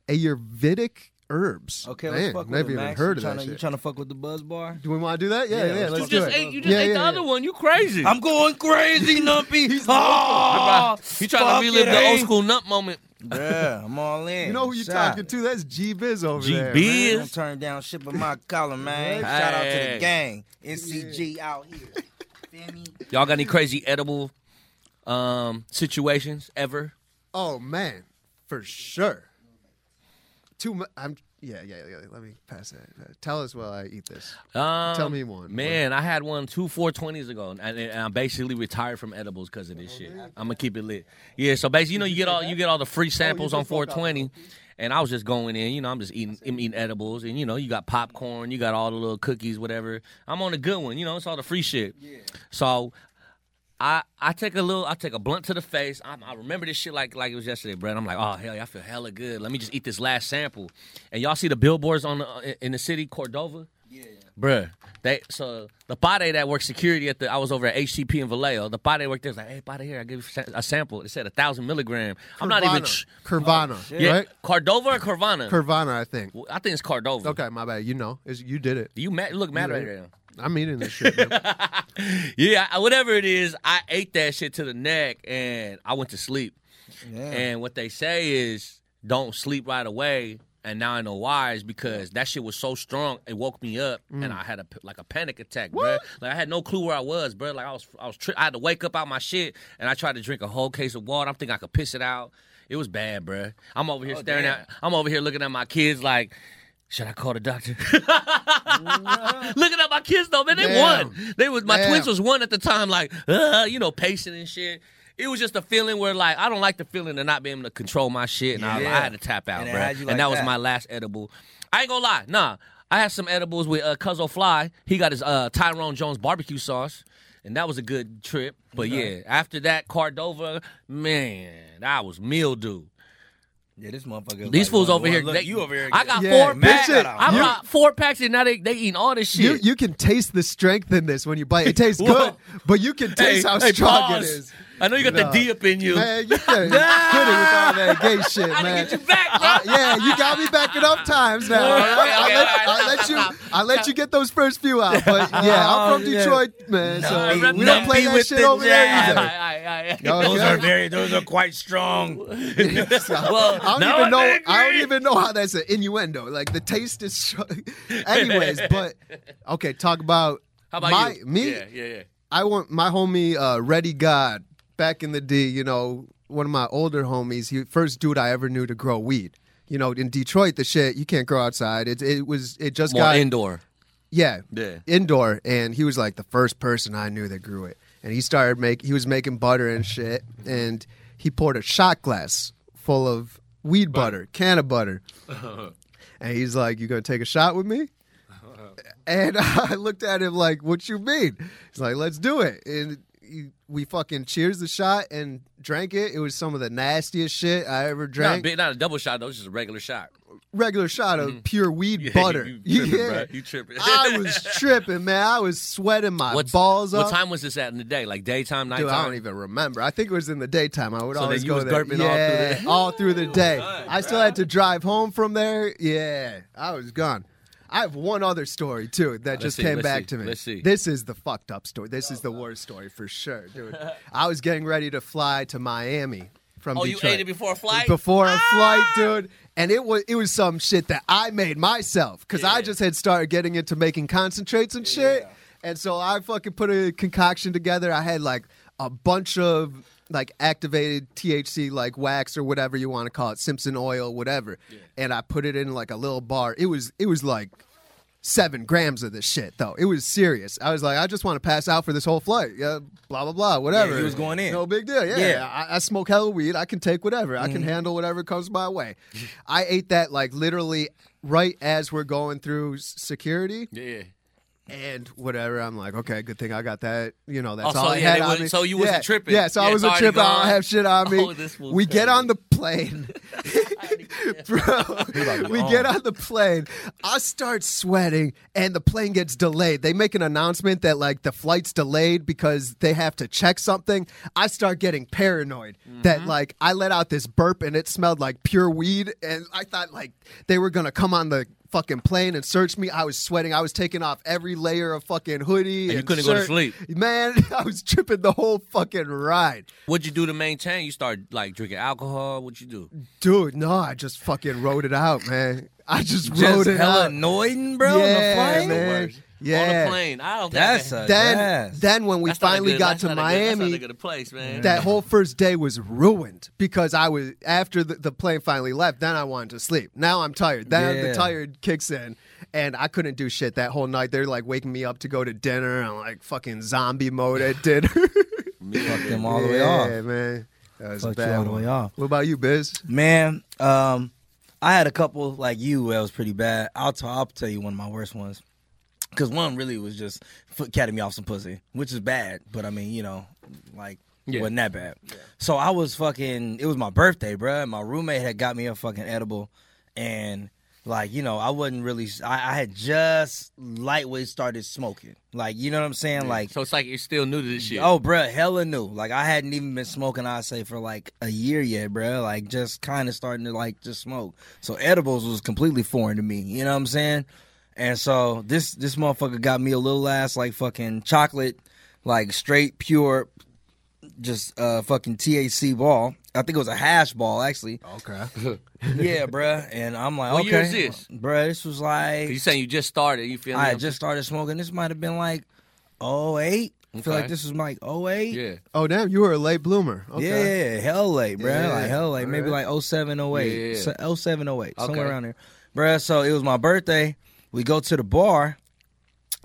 Ayurvedic herbs. Okay, Man, let's fuck with never it, even Max. heard you of tryna, that You shit. trying to fuck with the buzz bar? Do we want to do that? Yeah, Yeah, yeah. let's let's You do just it. ate. You just Yeah, ate yeah, the yeah. other one. You crazy. I'm going crazy, Numpy. oh, He trying to relive the old school nut moment. Yeah, I'm all in. You know who you Shout. talking to? That's G Biz over G there. Biz. man. Don't turn down shit with my collar, man. Hey. Shout out to the gang. NCG out here. Feel me? Y'all got any crazy edible um, situations ever? Oh man, for sure. Too much. I'm. Yeah, yeah, yeah. Let me pass that. Tell us while I eat this. Um, Tell me one. Man, I had one two 420s ago, and, and I'm basically retired from edibles because of this shit. I'm gonna keep it lit. Yeah, so basically, you know, you get all you get all the free samples on 420, and I was just going in. You know, I'm just eating I'm eating edibles, and you know, you got popcorn, you got all the little cookies, whatever. I'm on a good one. You know, it's all the free shit. Yeah. So. I, I take a little I take a blunt to the face. I, I remember this shit like like it was yesterday, Brett. I'm like, oh hell, yeah, I feel hella good. Let me just eat this last sample. And y'all see the billboards on the in the city, Cordova. Yeah. Bruh, they so the pade that worked security at the I was over at HTP in Vallejo. The pade worked there was like, hey, pade here, I give you a sample. It said a thousand milligram. I'm not even. Ch- Curvana, oh, yeah, right? Cordova or Carvana? Curvana, I think. Well, I think it's Cordova. Okay, my bad. You know, it's, you did it. You mad, you look mad right now. I'm eating this shit. Yeah, whatever it is, I ate that shit to the neck and I went to sleep. And what they say is don't sleep right away. And now I know why is because that shit was so strong it woke me up mm. and I had a p- like a panic attack, bro. Like I had no clue where I was, bro. Like I was I was tri- I had to wake up out my shit and I tried to drink a whole case of water. I'm thinking I could piss it out. It was bad, bro. I'm over here oh, staring at I'm over here looking at my kids like should I call the doctor? Looking at my kids though, man, they Damn. won. They was my Damn. twins was one at the time, like uh, you know, pacing and shit. It was just a feeling where like I don't like the feeling of not being able to control my shit, and I, I had to tap out, And bro. you and like that was that. my last edible. I ain't gonna lie, nah. I had some edibles with uh, Cuzzo Fly. He got his uh, Tyrone Jones barbecue sauce, and that was a good trip. But yeah, after that, Cordova, man, that was mildew. Yeah, this motherfucker. These like, fools one- over one- here, Look, they- you over here. I got Yeah, four man, packs. shit. I You- brought four packs, and now they they eating all this shit. you you can taste the strength in this when you bite. It tastes good, but you can taste how hey, strong pause. it is. I know you got Nah. the D up in you. Man, you can quit it with all that gay shit, I man. didn't get you back, bro. Uh, yeah, you got me back enough times now. All right? Okay, I'll, let, all right, I'll let you. I'll let you get those first few out. But yeah, I'm from Oh, yeah. Detroit, man. So we don't play that shit the over there either. Those are very. Those are quite strong. Well, I don't now even know. I I don't even know how that's an innuendo. Like the taste is. Sh- Anyways, but okay. Talk about How about my you? me. Yeah, yeah, yeah. I want my homie uh, Ready God back in the D. You know, one of my older homies. He first dude I ever knew to grow weed. You know, in Detroit, the shit you can't grow outside. It it was it just More got indoor. yeah Yeah. indoor, and he was like the first person I knew that grew it. And he started make he was making butter and shit, and he poured a shot glass full of weed butter, can of butter, and he's like, "You gonna take a shot with me?" And I looked at him like, "What you mean?" He's like, "Let's do it." And you- we fucking cheers the shot and drank it. It was some of the nastiest shit I ever Not, drank. big, not a double shot though, it was just a regular shot. Regular shot of mm-hmm. pure weed Yeah, butter. You, you tripping, bro. You tripping. I was tripping, man. I was sweating my What's- balls What time was this at in the day? Like daytime, nighttime? Dude, I don't even remember. I think it was in the daytime. I would So always go was there. burping all through yeah, the- all through the day. I still had to drive home from there. Yeah, I was gone. I have one other story too that just see, came back see, to me. let's see. This is the fucked up story. This is the worst story for sure, dude. I was getting ready to fly to Miami from Oh, you Detroit. ate it before a flight? Before a flight, Ah! dude. And it was it was some shit that I made myself because I just had started getting into making concentrates and shit. Yeah. And so I fucking put a concoction together. I had like a bunch of like activated THC like wax or whatever you want to call it, Simpson oil, whatever. And I put it in like a little bar. It was it was like seven grams of this shit though. It was serious. I was like, I just want to pass out for this whole flight. Yeah, blah blah blah, whatever. he was going in. No big deal. Yeah, Yeah. I, I smoke hella weed. I can take whatever. I can mm-hmm. handle whatever comes my way. I ate that like literally right as we're going through security Yeah. And whatever. I'm like, okay, good thing I got that. You know, that's Oh, all so I yeah, had on wasn't- me. so you yeah. wasn't tripping. Yeah, so Yeah, I wasn't already tripping. I don't have shit on me. Oh, this fool's we get on the plane, bro. we get on the plane. I start sweating, and the plane gets delayed. They make an announcement that like the flight's delayed because they have to check something. I start getting paranoid that Mm-hmm. like I let out this burp and it smelled like pure weed, and I thought like they were gonna come on the fucking plane and searched me. I was sweating. I was taking off every layer of fucking hoodie. And you and couldn't go to sleep. Man, I was tripping the whole fucking ride. What'd you do to maintain? You start like drinking alcohol? What'd you do? Dude, no, I just fucking wrote it out, man. I just, Just wrote it hella out. annoying, bro. Yeah, on man. On Yeah. plane. I don't That's think a Then, Yes. then when we that's finally good- got to a good- Miami, good place, man. that whole first day was ruined because I was after the, the plane finally left. Then I wanted to sleep. Now I'm tired. Then Yeah. the tired kicks in, and I couldn't do shit that whole night. They're like waking me up to go to dinner. I'm like fucking zombie mode at dinner. Fuck them all the way off. yeah, man. That was a Fuck bad all the way off. What about you, Biz? Man, um, I had a couple like you that was pretty bad. I'll t- I'll tell you one of my worst ones. Cause one really was just foot catting me off some pussy, which is bad. But I mean, you know, like Yeah. wasn't that bad. So I was fucking. It was my birthday, bruh. and My roommate had got me a fucking edible, and like you know, I wasn't really. I, I had just lightweight started smoking. Like you know what I'm saying? Like so it's like you're still new to this shit. Oh, bruh, hella new. Like I hadn't even been smoking. I say for like a year yet, bruh. Like just kind of starting to like just smoke. So edibles was completely foreign to me. You know what I'm saying? And so this this motherfucker got me a little ass like fucking chocolate, like straight pure, just uh fucking THC ball. I think it was a hash ball actually. Okay. Yeah, bruh. And I'm like, What okay, year is this? bruh. This was like you saying you just started? You feel? I had just started smoking. This might have been like 08. I feel Okay. like this was like 08. yeah. Oh damn, you were a late bloomer. Okay. Yeah, hell late, bruh. Yeah, like hell late. Maybe alright. like 07, 08. Yeah. So- 07, 08. Somewhere around there. Bruh, so it was my birthday. We go to the bar.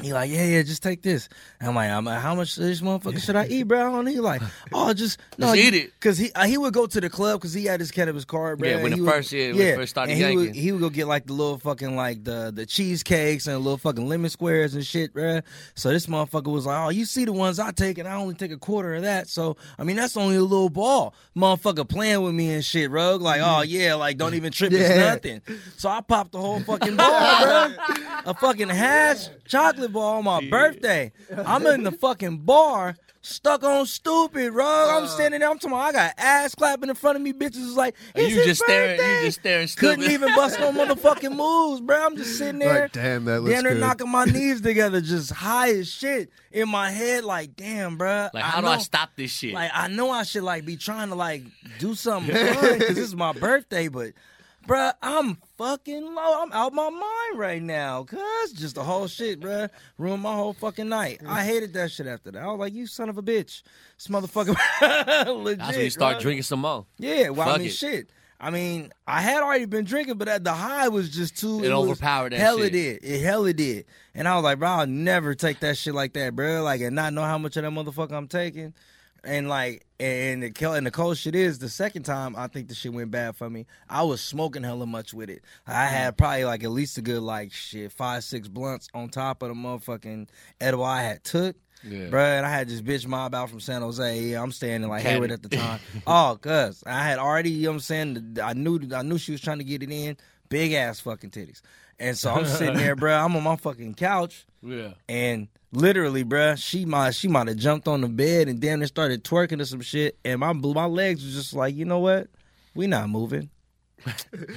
He like, yeah, yeah, just take this. And I'm like, I'm like, how much of this motherfucker should I eat, bro? And he like, oh, just no, Just eat it. Cause he uh, he would go to the club because he had his cannabis card, bro. Yeah, when and the he first- yeah, when it first started and he would, yanking. he would go get like the little fucking like the the cheesecakes and little fucking lemon squares and shit, bro. So this motherfucker was like, oh, you see the ones I take and I only take a quarter of that. So I mean that's only a little ball, motherfucker playing with me and shit, bro. Like oh yeah, like don't even trip, it's Yeah. nothing. So I popped the whole fucking ball, bro. A fucking hash chocolate ball on my birthday. I'm in the fucking bar. Stuck on stupid, bro. I'm uh. standing there. I'm talking. About, I got ass clapping in front of me. Bitches is like, And it's you his just staring- you just staring Couldn't even bust no motherfucking moves, bro. I'm just sitting there. Like, damn, that looks Damn, they're good. knocking my knees together, just high as shit in my head. Like, damn, bro. Like, how do I stop this shit? Like, I know I should like be trying to like do something fun because this is my birthday, but, bruh, I'm fucking low. I'm out my mind right now, cause just the whole shit, bruh, ruined my whole fucking night. I mm. hated that shit after that. I was like, you son of a bitch, this motherfucker. legit, That's when you start bruh. drinking some more. Yeah, well, I mean, it. shit. I mean, I had already been drinking, but at the high was just too. It was- overpowered that Hell, shit. it did. It hell it did. And I was like, bro, I'll never take that shit like that, bro. Like, and not know how much of that motherfucker I'm taking. And like, and the and the cold shit is the second time I think the shit went bad for me. I was smoking hella much with it. I mm. had probably like at least a good like shit five six blunts on top of the motherfucking edible I had took. Yeah. bruh. And I had this bitch mob out from San Jose. Yeah, I'm standing like. Hayward at the time. oh, cuz I had already, you know what I'm saying? I knew I knew she was trying to get it in. Big ass fucking titties. And so I'm sitting there, bro. I'm on my fucking couch. Yeah. And literally, bruh, she might she might have jumped on the bed and then it started twerking to some shit. And my my legs was just like, you know what? We not moving.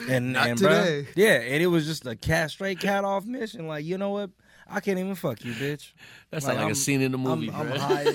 And Not and bruh, today. yeah, and it was just a cat straight cat off mission. Like, you know what? I can't even fuck you, bitch. That's sounds like, a I'm- scene in the movie, I'm, bro. I'm high.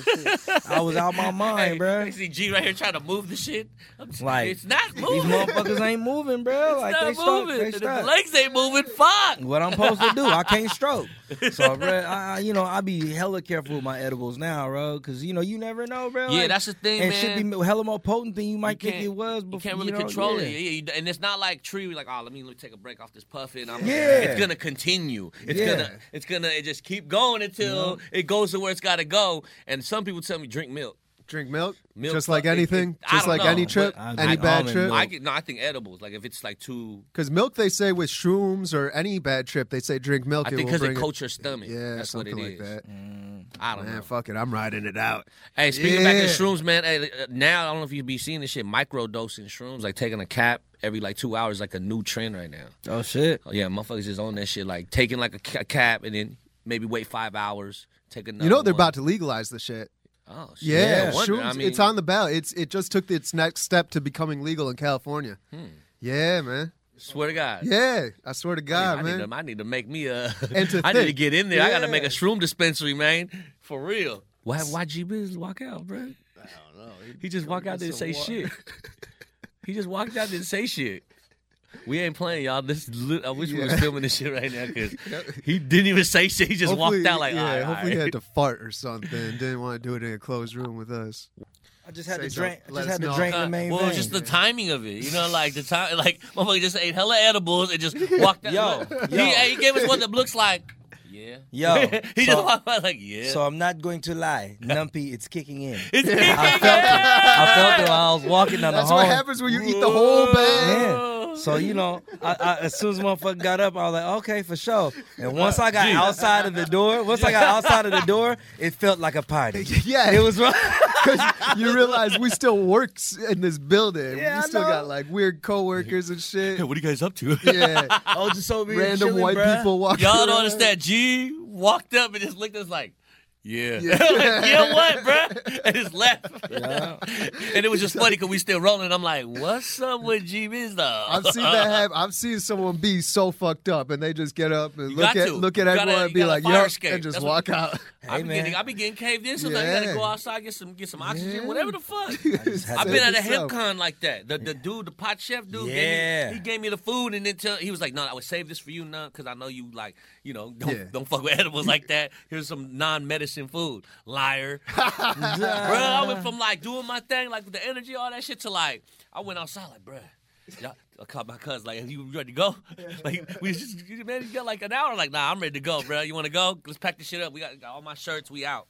I was out my mind, Hey, bruh. I see G right here trying to move the shit. I'm just- Like, it's not moving. These motherfuckers ain't moving, bro. It's Like not they stuck. moving. They stuck. the legs ain't moving. Fuck. What I'm supposed to do? I can't stroke. So, bro, I, I, you know, I be hella careful with my edibles now, bro, because you know you never know, bro. Yeah, Like, that's the thing, and man. shit be hella more potent than you might You think it was. You can't really know? control yeah. it. Yeah, you- and it's not like tree. Like, oh, let me take a break off this puffin. I'm, Yeah. it's gonna continue. It's Yeah. gonna, it's gonna, it just keep going until it goes to where it's got to go. And some people tell me drink milk. Drink milk, Milk just like fuck- it- anything, it- I just don't like know, any trip, any I- bad trip. milk. I get no. I think edibles. Like if it's like too. Because milk, they say with shrooms or any bad trip, they say drink milk. I think because it bring coats your stomach. Yeah, that's what something it is. like that. I don't Man, know. fuck it, I'm riding it out. Hey, speaking back Yeah. to shrooms, man. Hey, uh, now I don't know if you be seeing this shit. Micro dosing shrooms, like taking a cap every like two hours, like a new trend right now. Oh shit. Oh, yeah, motherfuckers is on that shit, like taking like a, ca- cap and then maybe wait five hours, take another. You know they're one. about to legalize the shit. Oh, shit. Yeah, I shrooms. I mean, it's on the ballot. It's it just took its next step to becoming legal in California. Hmm. Yeah, man. Swear to God. Yeah, I swear to I, God, I, man. need to, I need to make me a. And to I need to get in there. I got to make a shroom dispensary, man, for real. Why? Why G Biz walk out, bro? I don't know. He, just walked out didn't say shit. he just walked out didn't say shit. We ain't playing, y'all. This is lit- I wish we was Yeah. filming this shit right now because he didn't even say shit. He just Hopefully- walked out like, yeah. all right, all hopefully, he right. had to fart or something. Didn't want to do it in a closed room with us. I just had Say to drink. I Let just us had to know. drink Uh, the main well, thing. it's just the timing of it, you know, like the time, like motherfucker just ate hella edibles and just walked out. Yo, he, yo. he gave us one that looks like, yeah, Yo, he so- just walked out like, yeah. So I'm not going to lie, Numpy, it's kicking in. it's I felt it. I felt it while I was walking down That's the hall. what happens when you eat the whole bag. Yeah. So you know, I, I, as soon as motherfucker got up, I was like, okay, for sure. And once I got outside of the door, once I got outside of the door, it felt like a party. Yeah, It was right. because you realize we still work in this building. Yeah, I we still know. got like weird coworkers and shit. Yeah, what are you guys up to? Yeah, I was just so here random chilling, white bruh. people walking. Y'all don't around. understand. G walked up and just looked at us like, yeah. Yeah. like, yeah, what, bruh? And just left. Yeah. and it was just funny because we still rolling. I'm like, what's up with G though? I've seen that happen. I've seen someone be so fucked up and they just get up and You look at to. look at You gotta- everyone and be like, escape. and just That's walk what- out. I Hey, be man. getting, I be getting caved in. Sometimes I gotta go outside get some get some oxygen, Yeah. whatever the fuck. I've been at a hip con like that. The the dude, the pot chef dude, gave me, he gave me the food and then tell he was like, "No, I would save this for you, now because I know you like, you know, don't Yeah. don't fuck with edibles like that. Here's some non medicine food, liar." Bro, I went from like doing my thing, like with the energy, all that shit, to like I went outside like, bruh. y'all- I called my cousin like, "You ready to go?" Like we just man, you got like an hour. Like, nah, I'm ready to go, bro. You want to go? Let's pack this shit up. We got, got all my shirts. We out.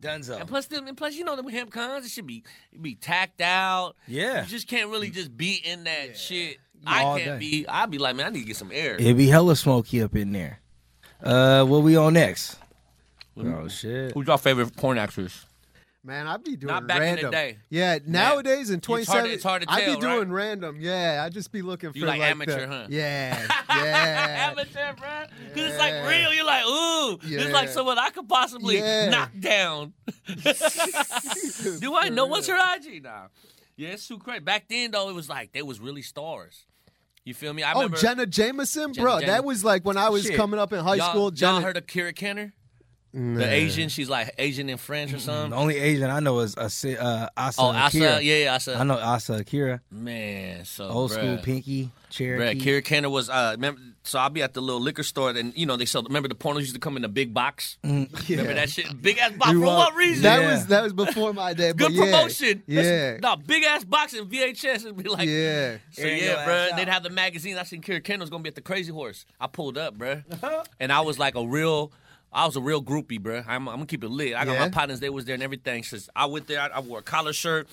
Dunzo. And plus, them, and plus, you know, them hemp cons, it should be it be tacked out. Yeah. You just can't really just be in that shit. All I can't day. be. I'd be like, man, I need to get some air. It'd be hella smoky up in there. Uh, what we on next? Oh shit. Who's your favorite porn actress? Man, I'd be doing Not back in the random. day. Yeah, nowadays in It's hard it's hard I'd tell, be doing right? random. Yeah, I'd just be looking You for like like amateur, the, huh? Yeah, yeah. Amateur, bro. Because it's like real. You're like, ooh, this is like someone I could possibly Yeah. knock down. Do I know what's her IG now? Yeah, it's too crazy. Back then, though, it was like they was really stars. You feel me? I Oh, remember. Jenna Jameson, Jenna bro. Jameson. That was like when I was Shit. coming up in high y'all, school. Y'all Jenna, heard of Kira Kener? The Asian, she's like Asian in French or something. The only Asian I know is Asa, uh, Asa Oh, Asa, Akira. yeah, yeah, Asa. I know Asa Akira. Man, so Old school bruh. Pinky, Bruh, Cherokee. Kira Kener was uh remember, so I'll be at the little liquor store and you know they sell remember the pornos used to come in a big box? Remember that shit? Big ass box We for wa- what reason? That Yeah. was that was before my day. Good yeah. promotion. Yeah, No, big ass box and VHS and be like yeah. So Airing yeah, ass bro. They'd have the magazine. I seen Kira Kener was gonna be at the Crazy Horse. I pulled up, bro, and I was like a real. I was a real groupie, bro. I'm, I'm gonna keep it lit. I got Yeah? my partners. They was there and everything. Since I went there, I, I wore a collar shirt.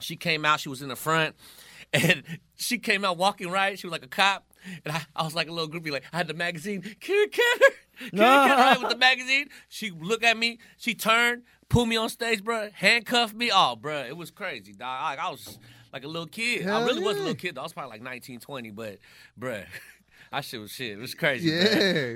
She came out. She was in the front, and she came out walking right. She was like a cop, and I, I was like a little groupie. Like I had the magazine. Kira Kener. Kitty Kenner, right, with the magazine. She look at me. She turned, pulled me on stage, bro. Handcuffed me. Oh, bro, it was crazy, dog. Like, I was like a little kid. I Hell really was a little kid. Though. I was probably like 19, 20, but, bro, I shit was shit. It was crazy. Yeah,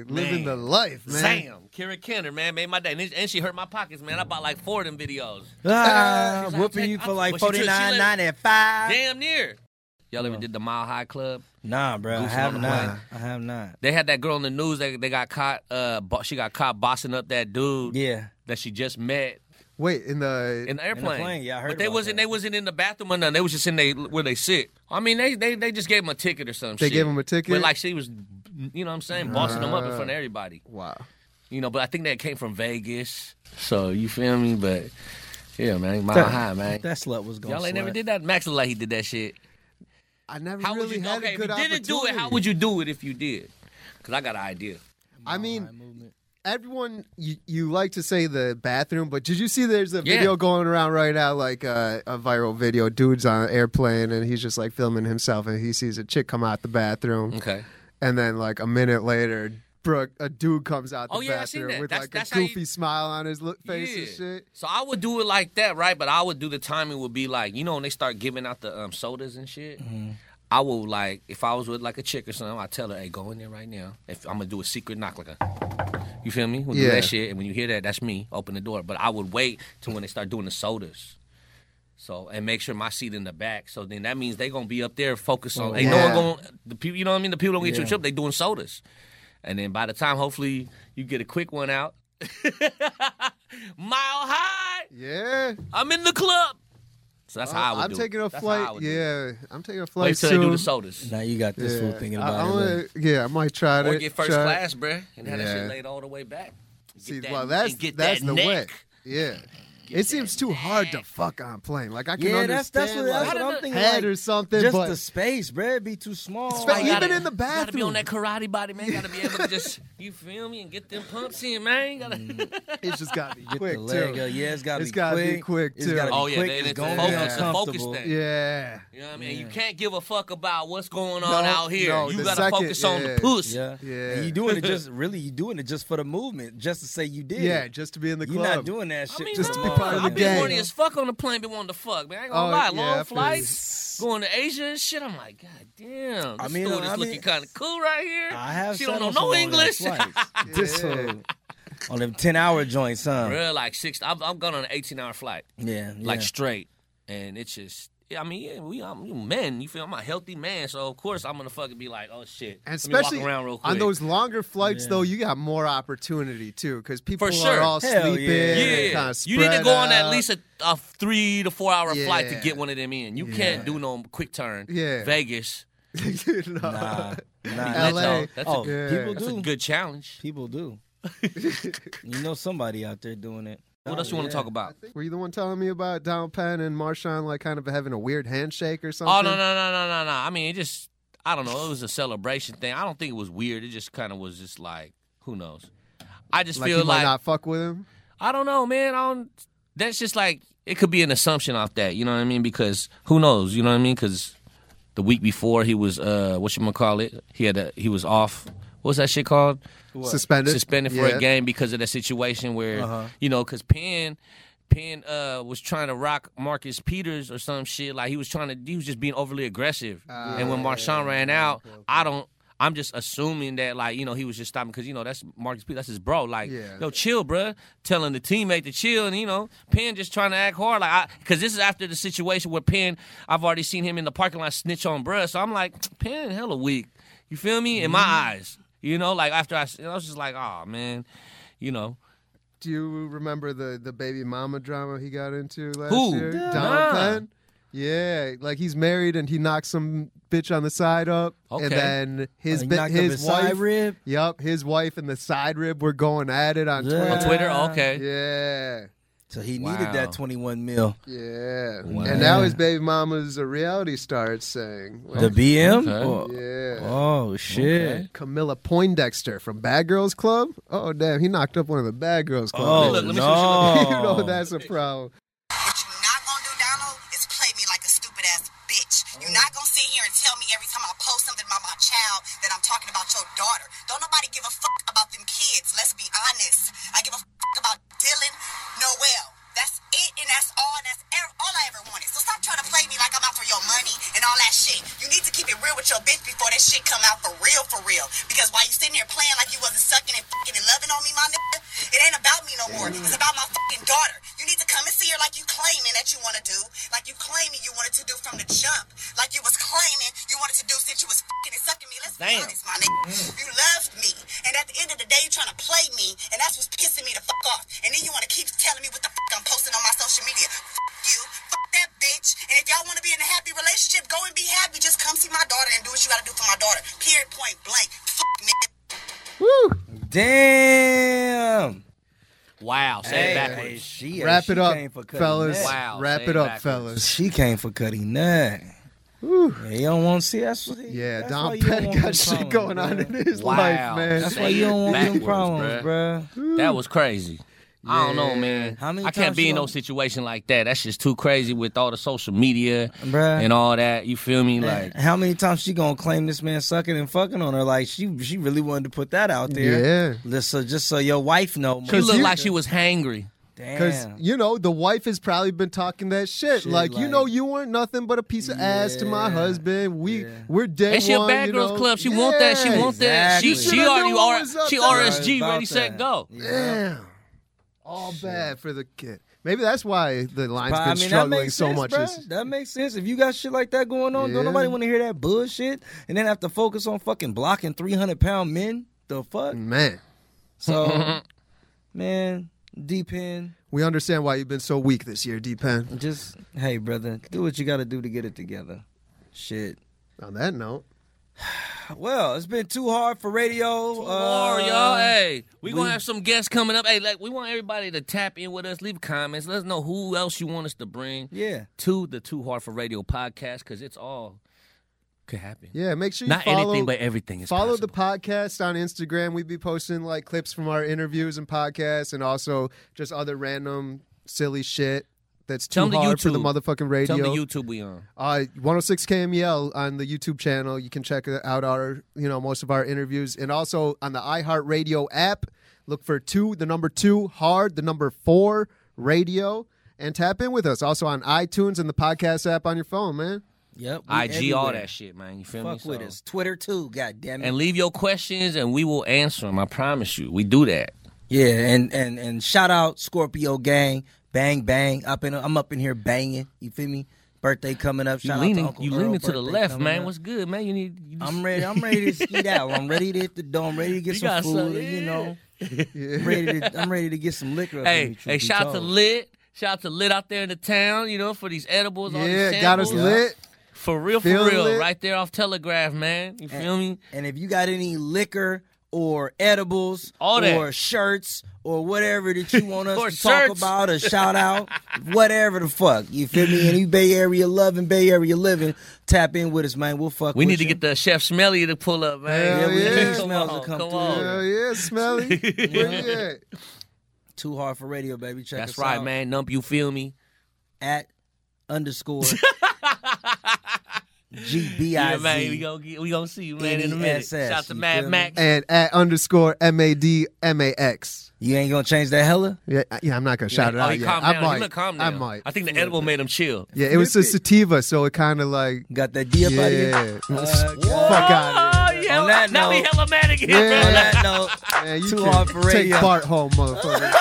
bruh. living the life, man. Sam, Kira Kener, man, made my day. And, and she hurt my pockets, man. I bought like four of them videos. Ah, She's like, whooping you for like well, she took- nine let- ninety five. Damn near. Y'all ever did the Mile High Club? Nah, bro, I have not. plane. I have not. They had that girl in the news. They they got caught. Uh, bo- she got caught bossing up that dude Yeah. that she just met Wait, in the in the airplane. plane, yeah, I heard But they about wasn't. that. They wasn't in the bathroom or nothing. They was just in they where they sit. I mean, they they, they just gave him a ticket or something. Shit. They gave him a ticket? But like she was, you know what I'm saying, bossing them up in front of uh, everybody. wow. You know, but I think that came from Vegas. So you feel me? But yeah, man, mile high, man. That slut was going. Y'all ain't never did that. Max looked like he did that shit. I never How really would you? had Okay, a if you didn't do it, how would you do it if you did? Because I got an idea. I mean, everyone, you, you like to say the bathroom, but did you see there's a Yeah. video going around right now, like uh, a viral video? Dude's on an airplane and he's just like filming himself and he sees a chick come out the bathroom. Okay. And then, like, a minute later, Brooke, a dude comes out the Oh, yeah, I seen bathroom that. with That's- like that's a how you- goofy smile on his look, face and shit. So I would do it like that, right? But I would do the timing would be like, you know, when they start giving out the um, sodas and shit. Mm-hmm. I would like if I was with like a chick or something, I tell her, "Hey, go in there right now." If I'm gonna do a secret knock, like a, you feel me? We'll do Yeah. that shit, and when you hear that, that's me. Open the door, but I would wait till when they start doing the sodas. So and make sure my seat in the back. So then that means they gonna be up there focused on. Oh, Ain't Yeah. no one going. The people, you know what I mean. The people don't get you a Yeah. trip. They doing sodas, and then by the time hopefully you get a quick one out, mile high. Yeah. I'm in the club. So that's uh, how I would I'm do taking it. a That's how I flight. would do it. Yeah, I'm taking a flight Wait till soon. they do the sodas. Now you got this Yeah. fool thinking I- about I it. wanna- later. yeah, I might try to Or get first try- class, bruh, and have that Yeah. shit laid all the way back. Get See, that- well, that's and get that's that the neck. way. Yeah. It seems too hard to fuck on plane. Like I can Yeah, that's that's understand what, that's like, what I'm thinking. head like, or something, Just but the space, bro. It'd be too small. Spa- Like, even gotta- in the bathroom, gotta be on that karate body, man. Gotta be able to just, you feel me, and get them pumps in, man. Gotta. Mm. it's just got to be get quick the leg too. up. Yeah, it's gotta It's be gotta quick. be quick, It's too. gotta be Oh, yeah, quick. then It's it's gonna a be focus- a focus thing. Yeah. You know what I mean? You can't give a fuck about what's going on No, out here. no, you gotta second- focus on the puss. Yeah, Yeah. And you doing it just really? You doing it just for the movement, just to say you did. Yeah, just to be in the club. You're not doing that shit Just to be part of the I be gang. horny as fuck on the plane, been wanting to fuck, man. I ain't gonna Oh, lie. yeah, Long feel flights, going to Asia and shit. I'm like, God damn. This I mean, steward is I looking kind of cool right here. I have. She don't know no English. flights. This fool on them ten hour joints, huh? Real like six. I'm, I'm going on an 18 hour flight, Yeah, like yeah. straight, and it's just. Yeah, I mean, yeah, we, I'm you men. You feel I'm a healthy man, so of course I'm gonna fucking be like, oh shit. And Let walk especially around real quick. on those longer flights, Yeah. though, you got more opportunity too, because people For are all Hell sleeping. yeah. Yeah, kinda you need to spread go on at least a, a three to four hour flight to get one of them in. You Yeah. can't do no quick turn. Yeah. Vegas. No. Nah, nah. LA. a- that's a- oh, Yeah. people That's do. a good challenge. People do. you know somebody out there doing it. What else you want to talk about? Were you the one telling me about Donald Penn and Marshawn like kind of having a weird handshake or something? Oh no no no no no no! I mean, it just I don't know. It was a celebration thing. I don't think it was weird. It just kind of was just like who knows. I just feel Like feel you might not fuck with him. I don't know, man. I don't. That's just like it could be an assumption off that. You know what I mean? Because who knows? You know what I mean? Because the week before he was uh what you gonna call it? He had a he was off. What's that shit called? Suspended. suspended for Yeah. Uh-huh. a game because of that situation where you know because Penn Penn uh, was trying to rock Marcus Peters or some shit like he was trying to he was just being overly aggressive and when Marshawn ran out I don't I'm just assuming that like you know he was just stopping because you know that's Marcus Peters that's his bro like Yeah. yo chill bruh telling the teammate to chill and you know Penn just trying to act hard like I because this is after the situation where Penn I've already seen him in the parking lot snitch on bruh so I'm like Penn hella weak you feel me in my Mm-hmm. eyes you know like after I, I was just like oh man you know Do you remember the the baby mama drama he got into last Who? year? Nah. Donald Penn. Yeah, like he's married and he knocks some bitch on the side up, Okay. and then his Oh, he bi- his, his wife, side rib? Yup, his wife and the side rib were going at it on Yeah. on Twitter. Twitter okay Yeah, So he Wow. needed that 21 mil. yeah, Wow. and now his baby mama's a reality star. It's saying The BM? Okay. Oh, yeah. oh, shit. Okay. Camilla Poindexter from Bad Girls Club. Oh damn, he knocked up one of the Bad Girls Club. Oh, Look, let me see no. what you know that's a problem. all that shit. You need to keep it real with your bitch before that shit come out for real, for real. Because while you sitting here playing like you wasn't sucking and fucking and loving on me, my nigga, it ain't about me no more. It's about my Damn. Wow, say Hey, it hey, backwards. she, Wrap she it up, came for fellas. that. Wow, Wrap it it up, fellas. She came for cutting that. Yeah, you don't want to see that's what Yeah, that's Don you don't Petty got shit problems, going on in his Wow. life, man. That's Say why you don't want them backwards, problems, bruh. bruh. That was crazy. I don't know, man. How many I can't be in no situation like that. That's just too crazy with all the social media Bruh. and all that. You feel me? Like, How many times she gonna claim this man sucking and fucking on her? Like she she really wanted to put that out there. Yeah. Just so just so your wife know. She looked you- like she was hangry. Damn. Because you know the wife has probably been talking that shit. Shit, like, you know you weren't nothing but a piece of ass to my husband. We yeah. we're dead. And she a bad you girls know? club. She want that. She Yeah. want that. She she already R- she. RSG ready set go. Yeah. Damn. All bad for the kid. Maybe that's why the line's But, been I mean, struggling so sense, much. this- That makes sense. If you got shit like that going on, Yeah. don't nobody want to hear that bullshit, and then have to focus on fucking blocking three hundred pound men. The fuck. Man, So, man, deep in. we understand why you've been so weak this year, D-Pen. Just hey, brother, do what you got to do to get it together. Shit. On that note, Well, it's been too hard for radio. More, uh, y'all. Hey, we, we- gonna have some guests coming up. Hey, like we want everybody to tap in with us. Leave comments. Let us know who else you want us to bring Yeah. to the Too Hard for Radio podcast because it's all could happen. yeah, make sure you Not follow, anything, but everything is follow possible. the podcast on Instagram. We'd be posting like clips from our interviews and podcasts, and also just other random silly shit that's too Tell 'em the hard for the YouTube. motherfucking radio. Tell them the YouTube we on. Uh, 106 KMEL on the YouTube channel. You can check out our, you know, most of our interviews, and also on the iHeartRadio app. Look for two, the number two, hard, the number four, radio, and tap in with us. Also on iTunes and the podcast app on your phone, man. Yep. we IG, all everywhere. that shit, man. You feel Fuck me? with So- us. Twitter too. God damn it. And leave your questions, and we will answer them. I promise you. We do that. yeah, and and and shout out Scorpio Gang. Bang bang. Up in I'm up in here banging. You feel me? Birthday coming up. You Shout out leaning, to Uncle you Earl, leaning to the left, man. up. What's good, man? You need. You just- I'm ready. I'm ready to skeet out. I'm ready to hit the door. I'm ready to get You some got food. some- You know, I'm ready to. I'm ready to get some liquor. Hey, me, hey, be shout out to. Lit. Shout out to Lit out there in the town, you know, for these edibles. all these Yeah, got us lit. For real, for real. lit. Right there off Telegraph, man. You feel me? And if you got any liquor or edibles All that. or shirts or whatever that you want us Or to talk about or shout out, whatever the fuck, you feel me? Any Bay Area loving, Bay Area living, tap in with us, man. We'll fuck. We with need to get the Chef Smelly to pull up, man. Hell yeah. Come Smells on, will come come through. on. Hell yeah, smelly. Where you at? Too hard for radio, baby. Check That's us right, out man. Nump, you feel me? At underscore G B Yeah, man. We Z. gonna get, we gonna see you, man, in a minute. Shout out to you Mad? Max. And at underscore M A D M A X. You ain't gonna change that hella? Yeah, yeah, I'm not gonna shout it oh, out he yet. calmed I down. might. He look calm I might. I think the edible made him chill. Yeah, it was a sativa, so it kind of like Got that D up out of here? yeah. Uh, Fuck out Oh, yeah. On that now we hella mad again, Yeah. On that note, Man, you Too can hard for take radio. Bart home, motherfucker.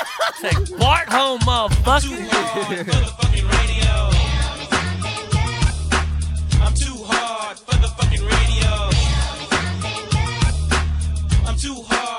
Take Bart home, motherfucker. too hard